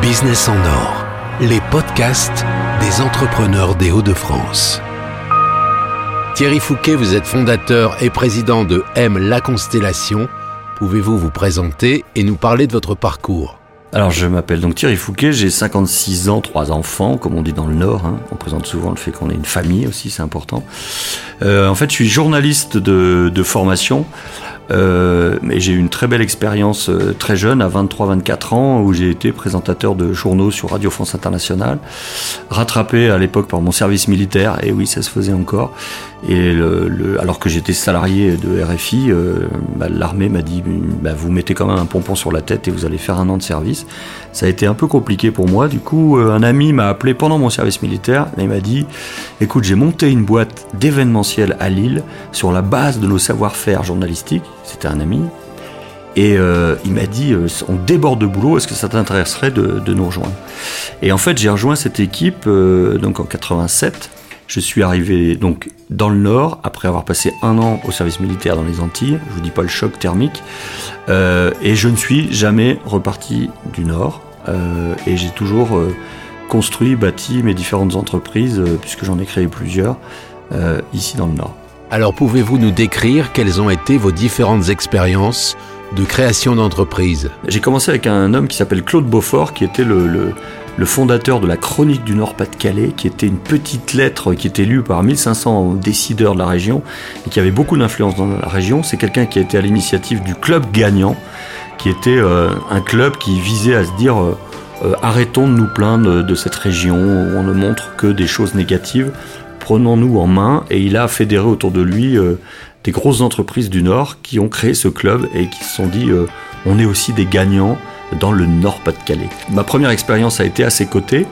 Business en or, les podcasts des entrepreneurs des Hauts-de-France. Thierry Fouquet, vous êtes fondateur et président de M La Constellation. Pouvez-vous vous présenter et nous parler de votre parcours? Alors je m'appelle donc Thierry Fouquet, j'ai 56 ans, trois enfants, comme on dit dans le Nord. Hein. On présente souvent le fait qu'on ait une famille aussi, c'est important. Euh, en fait, je suis journaliste de, de formation. Euh, mais j'ai eu une très belle expérience euh, très jeune, à 23-24 ans, où j'ai été présentateur de journaux sur Radio France Internationale, rattrapé à l'époque par mon service militaire, et oui, ça se faisait encore. Et alors que j'étais salarié de RFI, euh, bah, l'armée m'a dit bah, vous mettez quand même un pompon sur la tête et vous allez faire un an de service. Ça a été un peu compliqué pour moi. Du coup, un ami m'a appelé pendant mon service militaire et m'a dit écoute, j'ai monté une boîte d'événementiel à Lille sur la base de nos savoir-faire journalistiques c'était un ami. Et euh, il m'a dit, euh, on déborde de boulot, est-ce que ça t'intéresserait de, nous rejoindre? Et en fait, j'ai rejoint cette équipe euh, donc en 87. Je suis arrivé donc dans le Nord après avoir passé un an au service militaire dans les Antilles. Je vous dis pas le choc thermique. et je ne suis jamais reparti du Nord. et j'ai toujours construit, bâti mes différentes entreprises puisque j'en ai créé plusieurs ici dans le Nord. Alors pouvez-vous nous décrire quelles ont été vos différentes expériences de création d'entreprise J'ai commencé avec un homme qui s'appelle Claude Beaufort, qui était le, fondateur de la Chronique du Nord-Pas-de-Calais, qui était une petite lettre qui était lue par 1500 décideurs de la région et qui avait beaucoup d'influence dans la région. C'est quelqu'un qui a été à l'initiative du Club Gagnant, qui était euh, un club qui visait à se dire euh, euh, arrêtons de nous plaindre de cette région on ne montre que des choses négatives prenons-nous en main et il a fédéré autour de lui euh, des grosses entreprises du Nord qui ont créé ce club et qui se sont dit euh, on est aussi des gagnants dans le Nord-Pas-de-Calais. Ma première expérience a été à ses côtés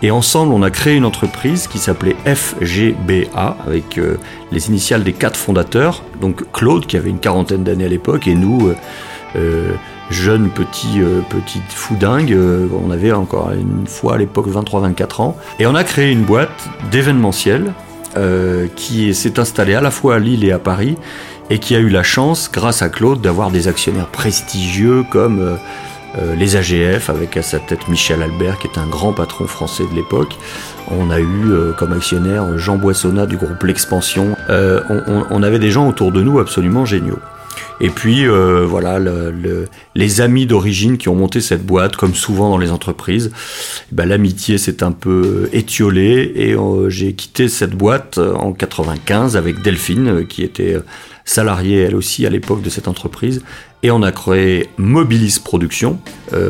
et ensemble on a créé une entreprise qui s'appelait FGBA avec euh, les initiales des quatre fondateurs, donc Claude qui avait une quarantaine d'années à l'époque et nous jeune petit euh, petit foudingue. Euh, on avait encore une fois à l'époque 23-24 ans. Et on a créé une boîte d'événementiel euh, qui s'est installée à la fois à Lille et à Paris et qui a eu la chance, grâce à Claude, d'avoir des actionnaires prestigieux comme les AGF, avec à sa tête Michel Albert, qui est un grand patron français de l'époque. On a eu comme actionnaire Jean Boissonnat du groupe L'Expansion. on, avait des gens autour de nous absolument géniaux. Et puis euh, voilà, les amis d'origine qui ont monté cette boîte, comme souvent dans les entreprises, eh ben, l'amitié s'est un peu étiolée et euh, j'ai quitté cette boîte en 95 avec Delphine, euh, qui était salariée elle aussi à l'époque de cette entreprise, et on a créé Mobilis Production,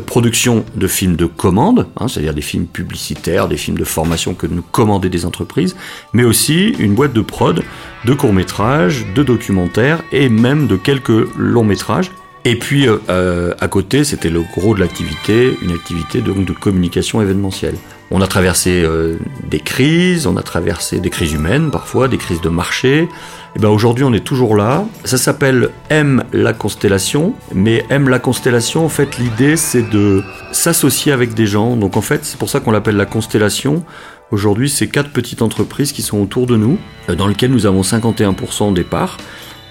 production de films de commande, hein, c'est-à-dire des films publicitaires, des films de formation que nous commandaient des entreprises, mais aussi une boîte de prod de courts-métrages, de documentaires et même de quelques longs-métrages. Et puis euh, euh, à côté, c'était le gros de l'activité, une activité donc de communication événementielle. On a traversé euh, des crises, on a traversé des crises humaines parfois, des crises de marché. Et ben aujourd'hui, on est toujours là. Ça s'appelle M la constellation, mais M la constellation, en fait, l'idée c'est de s'associer avec des gens. Donc en fait, c'est pour ça qu'on l'appelle la constellation. Aujourd'hui, c'est quatre petites entreprises qui sont autour de nous, euh, dans lesquelles nous avons 51% des parts,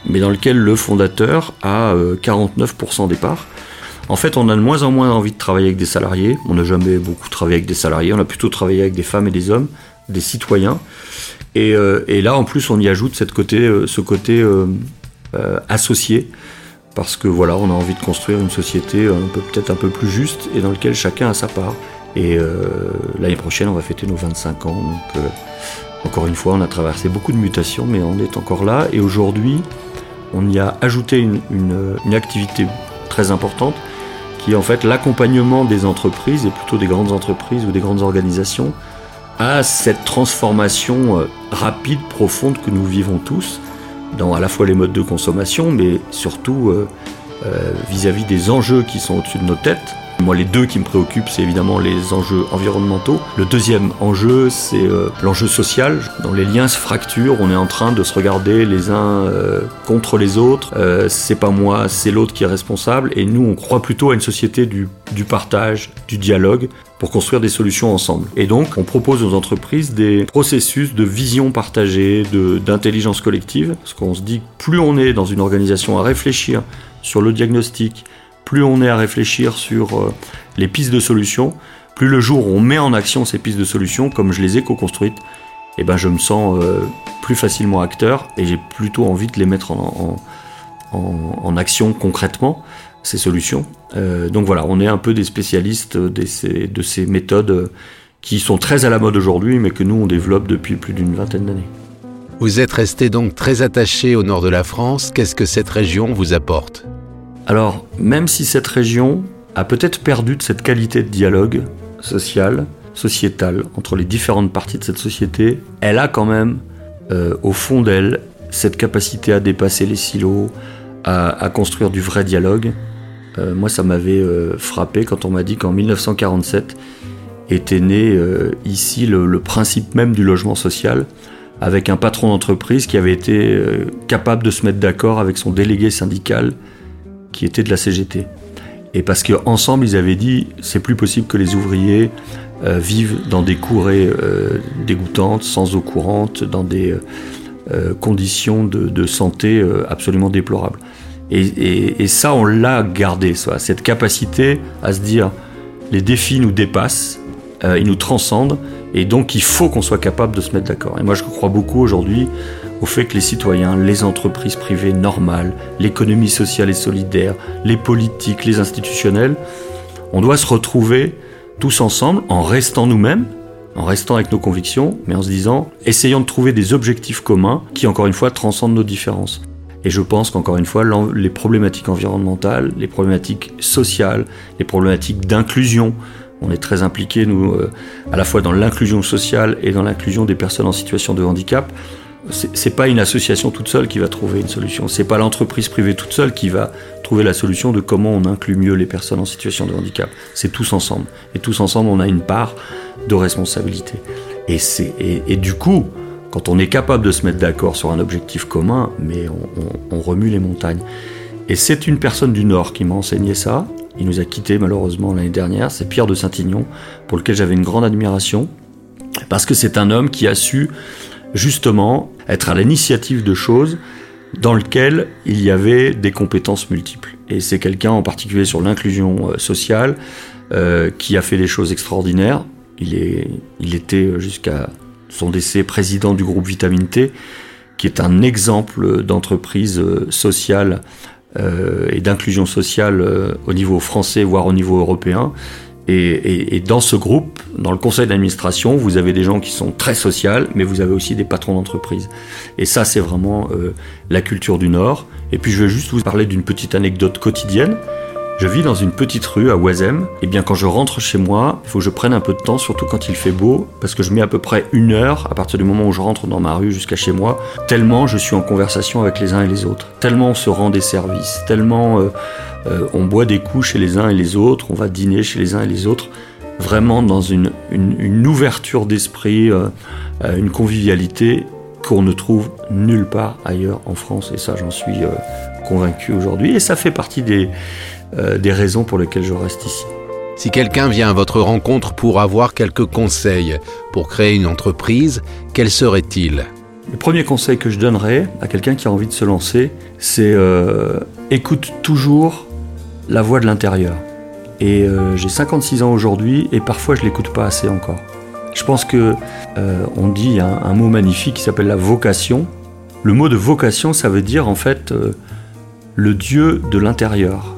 mais dans lesquelles le fondateur a 49% euh, des parts. En fait, on a de moins en moins envie de travailler avec des salariés. On n'a jamais beaucoup travaillé avec des salariés. On a plutôt travaillé avec des femmes et des hommes, des citoyens. Et, euh, là, en plus, on y ajoute cette côté, ce côté associé. Parce que voilà, on a envie de construire une société peut-être un peu plus juste et dans laquelle chacun a sa part. Et euh, l'année prochaine, on va fêter nos 25 ans. Donc, euh, encore une fois, on a traversé beaucoup de mutations, mais on est encore là. Et aujourd'hui, on y a ajouté une, activité très importante qui est en fait l'accompagnement des entreprises, et plutôt des grandes entreprises ou des grandes organisations, à cette transformation euh, rapide, profonde que nous vivons tous, dans à la fois les modes de consommation, mais surtout vis-à-vis -vis des enjeux qui sont au-dessus de nos têtes, moi, les deux qui me préoccupent, c'est évidemment les enjeux environnementaux. Le deuxième enjeu, c'est euh, l'enjeu social. Dans les liens se fracturent, on est en train de se regarder les uns euh, contre les autres. Euh, c'est pas moi, c'est l'autre qui est responsable. Et nous, on croit plutôt à une société du, du partage, du dialogue, pour construire des solutions ensemble. Et donc, on propose aux entreprises des processus de vision partagée, d'intelligence collective, parce qu'on se dit que plus on est dans une organisation à réfléchir sur le diagnostic, plus on est à réfléchir sur euh, les pistes de solutions, plus le jour où on met en action ces pistes de solutions, comme je les ai co-construites, eh ben je me sens euh, plus facilement acteur et j'ai plutôt envie de les mettre en, action concrètement, ces solutions. Euh, donc voilà, on est un peu des spécialistes de ces, de ces méthodes qui sont très à la mode aujourd'hui, mais que nous on développe depuis plus d'une vingtaine d'années. Vous êtes resté donc très attaché au nord de la France. Qu'est-ce que cette région vous apporte? Alors, même si cette région a peut-être perdu de cette qualité de dialogue social, sociétal, entre les différentes parties de cette société, elle a quand même, euh, au fond d'elle, cette capacité à dépasser les silos, à, construire du vrai dialogue. Euh, moi, ça m'avait euh, frappé quand on m'a dit qu'en 1947 était né ici le principe même du logement social avec un patron d'entreprise qui avait été capable de se mettre d'accord avec son délégué syndical qui était de la CGT. Et parce qu'ensemble, ils avaient dit, c'est plus possible que les ouvriers euh, vivent dans des courées euh, dégoûtantes, sans eau courante, dans des conditions de, santé absolument déplorables. Et, ça, on l'a gardé, ça, cette capacité à se dire, les défis nous dépassent, ils nous transcendent, et donc il faut qu'on soit capable de se mettre d'accord. Et moi je crois beaucoup aujourd'hui au fait que les citoyens, les entreprises privées normales, l'économie sociale et solidaire, les politiques, les institutionnels, on doit se retrouver tous ensemble en restant nous-mêmes, en restant avec nos convictions, mais en se disant, essayons de trouver des objectifs communs qui, encore une fois, transcendent nos différences. Et je pense qu'encore une fois, les problématiques environnementales, les problématiques sociales, les problématiques d'inclusion, on est très impliqués, nous, euh, à la fois dans l'inclusion sociale et dans l'inclusion des personnes en situation de handicap. C'est pas une association toute seule qui va trouver une solution. C'est pas l'entreprise privée toute seule qui va trouver la solution de comment on inclut mieux les personnes en situation de handicap. C'est tous ensemble. Et tous ensemble, on a une part de responsabilité. Et, et, du coup, quand on est capable de se mettre d'accord sur un objectif commun, mais on remue les montagnes. Et c'est une personne du Nord qui m'a enseigné ça, il nous a quittés malheureusement l'année dernière. C'est Pierre de Saint-Ignon, pour lequel j'avais une grande admiration, parce que c'est un homme qui a su justement être à l'initiative de choses dans lesquelles il y avait des compétences multiples. Et c'est quelqu'un en particulier sur l'inclusion euh, sociale euh, qui a fait des choses extraordinaires. Il, était jusqu'à son décès président du groupe Vitamine T, qui est un exemple d'entreprise euh, sociale euh, et d'inclusion sociale euh, au niveau français, voire au niveau européen. Et, dans ce groupe, dans le conseil d'administration, vous avez des gens qui sont très sociaux, mais vous avez aussi des patrons d'entreprise. Et ça, c'est vraiment euh, la culture du Nord. Et puis, je vais juste vous parler d'une petite anecdote quotidienne. Je vis dans une petite rue à Oisem. Et bien quand je rentre chez moi, il faut que je prenne un peu de temps, surtout quand il fait beau, parce que je mets à peu près une heure à partir du moment où je rentre dans ma rue jusqu'à chez moi, tellement je suis en conversation avec les uns et les autres, tellement on se rend des services, tellement euh, euh, on boit des coups chez les uns et les autres, on va dîner chez les uns et les autres, vraiment dans une, une, ouverture d'esprit, euh, une convivialité qu'on ne trouve nulle part ailleurs en France. Et ça, j'en suis convaincu aujourd'hui. Et ça fait partie des euh, des raisons pour lesquelles je reste ici. Si quelqu'un vient à votre rencontre pour avoir quelques conseils pour créer une entreprise, quels seraient-ils Le premier conseil que je donnerais à quelqu'un qui a envie de se lancer, c'est euh, écoute toujours la voix de l'intérieur. Et euh, j'ai 56 ans aujourd'hui et parfois je l'écoute pas assez encore. Je pense que on dit un, un, mot magnifique qui s'appelle la vocation. Le mot de vocation, ça veut dire en fait le Dieu de l'intérieur.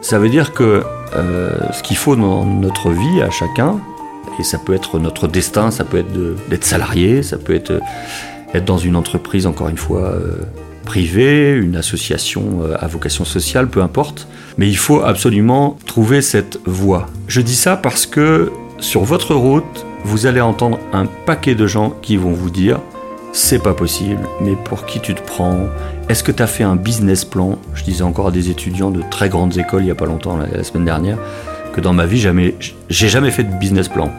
Ça veut dire que euh, ce qu'il faut dans notre vie à chacun, et ça peut être notre destin, ça peut être d'être salarié, ça peut être être dans une entreprise, encore une fois, euh, privée, une association euh, à vocation sociale, peu importe. Mais il faut absolument trouver cette voie. Je dis ça parce que sur votre route, vous allez entendre un paquet de gens qui vont vous dire c'est pas possible, mais pour qui tu te prends? Est-ce que tu as fait un business plan? Je disais encore à des étudiants de très grandes écoles il n'y a pas longtemps, la, semaine dernière, que dans ma vie, jamais, j'ai jamais fait de business plan.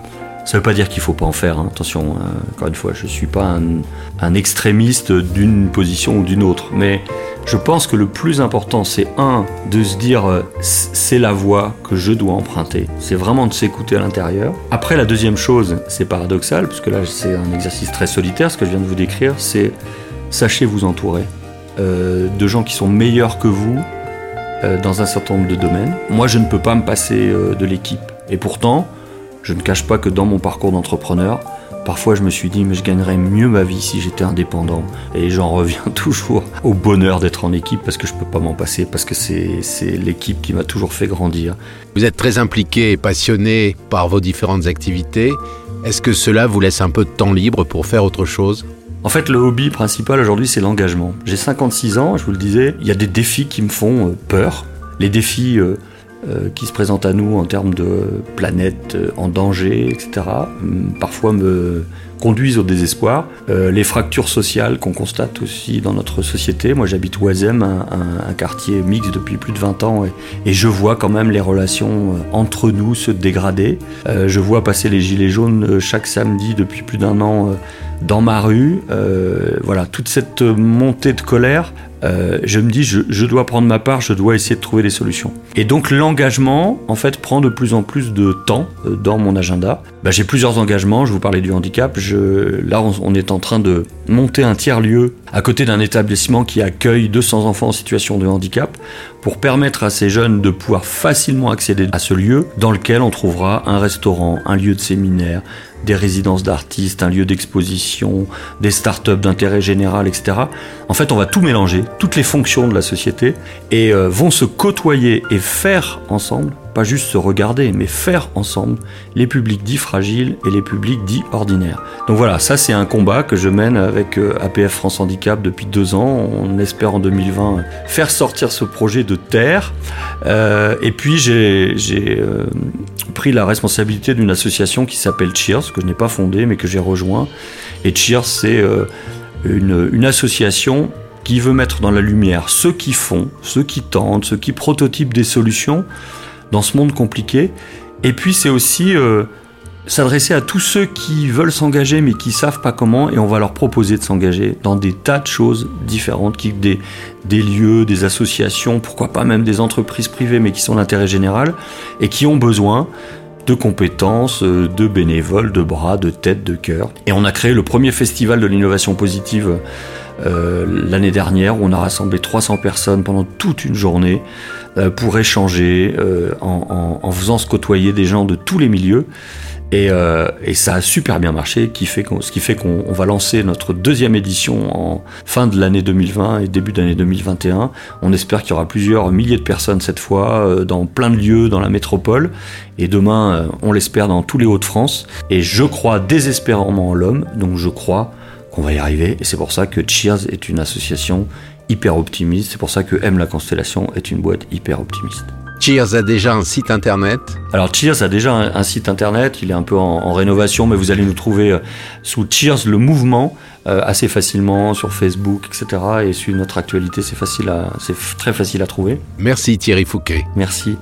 Ça ne veut pas dire qu'il ne faut pas en faire, hein. attention, hein. encore une fois, je ne suis pas un, extrémiste d'une position ou d'une autre, mais je pense que le plus important, c'est un, de se dire euh, c'est la voie que je dois emprunter, c'est vraiment de s'écouter à l'intérieur. Après, la deuxième chose, c'est paradoxal, parce que là, c'est un exercice très solitaire, ce que je viens de vous décrire, c'est sachez vous entourer. Euh, de gens qui sont meilleurs que vous euh, dans un certain nombre de domaines. Moi, je ne peux pas me passer de l'équipe. Et pourtant, je ne cache pas que dans mon parcours d'entrepreneur, Parfois, je me suis dit, mais je gagnerais mieux ma vie si j'étais indépendant. Et j'en reviens toujours au bonheur d'être en équipe parce que je ne peux pas m'en passer, parce que c'est l'équipe qui m'a toujours fait grandir. Vous êtes très impliqué et passionné par vos différentes activités. Est-ce que cela vous laisse un peu de temps libre pour faire autre chose? En fait, le hobby principal aujourd'hui, c'est l'engagement. J'ai 56 ans, je vous le disais, il y a des défis qui me font euh, peur. Les défis euh, euh, qui se présentent à nous en termes de planète euh, en danger, etc., parfois me conduisent au désespoir. Euh, les fractures sociales qu'on constate aussi dans notre société. Moi, j'habite Oisem, un, quartier mixte depuis plus de 20 ans, et, je vois quand même les relations entre nous se dégrader. je vois passer les gilets jaunes chaque samedi depuis plus d'un an dans ma rue. voilà, toute cette montée de colère euh, je me dis, je, dois prendre ma part, je dois essayer de trouver des solutions. Et donc l'engagement, en fait, prend de plus en plus de temps euh, dans mon agenda. Bah, j'ai plusieurs engagements, je vous parlais du handicap. Là, on, est en train de monter un tiers-lieu à côté d'un établissement qui accueille 200 enfants en situation de handicap pour permettre à ces jeunes de pouvoir facilement accéder à ce lieu dans lequel on trouvera un restaurant, un lieu de séminaire, des résidences d'artistes, un lieu d'exposition, des start-up d'intérêt général, etc. En fait, on va tout mélanger, toutes les fonctions de la société, et euh, vont se côtoyer et faire ensemble pas juste se regarder, mais faire ensemble les publics dits fragiles et les publics dits ordinaires. Donc voilà, ça c'est un combat que je mène avec euh, APF France Handicap depuis deux ans. On espère en 2020 faire sortir ce projet de terre. Euh, et puis j'ai euh, pris la responsabilité d'une association qui s'appelle Cheers, que je n'ai pas fondée mais que j'ai rejoint. Et Cheers c'est une, une association qui veut mettre dans la lumière ceux qui font, ceux qui tentent, ceux qui prototypent des solutions dans ce monde compliqué. Et puis c'est aussi euh, s'adresser à tous ceux qui veulent s'engager mais qui savent pas comment et on va leur proposer de s'engager dans des tas de choses différentes, qui, des, des lieux, des associations, pourquoi pas même des entreprises privées mais qui sont d'intérêt général et qui ont besoin de compétences, euh, de bénévoles, de bras, de têtes, de cœur. Et on a créé le premier festival de l'innovation positive euh, l'année dernière où on a rassemblé 300 personnes pendant toute une journée pour échanger euh, en, faisant se côtoyer des gens de tous les milieux. Et, et ça a super bien marché, ce qui fait qu'on va lancer notre deuxième édition en fin de l'année 2020 et début d'année 2021. On espère qu'il y aura plusieurs milliers de personnes cette fois, dans plein de lieux dans la métropole. Et demain, on l'espère dans tous les Hauts-de-France. Et je crois désespérément en l'homme, donc je crois on va y arriver. Et c'est pour ça que Cheers est une association hyper optimiste. C'est pour ça que M la Constellation est une boîte hyper optimiste. Cheers a déjà un site internet Alors Cheers a déjà un, site internet, il est un peu en, rénovation, mais vous allez nous trouver euh, sous Cheers le mouvement euh, assez facilement sur Facebook, etc. Et sur notre actualité, c'est facile, c'est très facile à trouver. Merci Thierry Fouquet. Merci.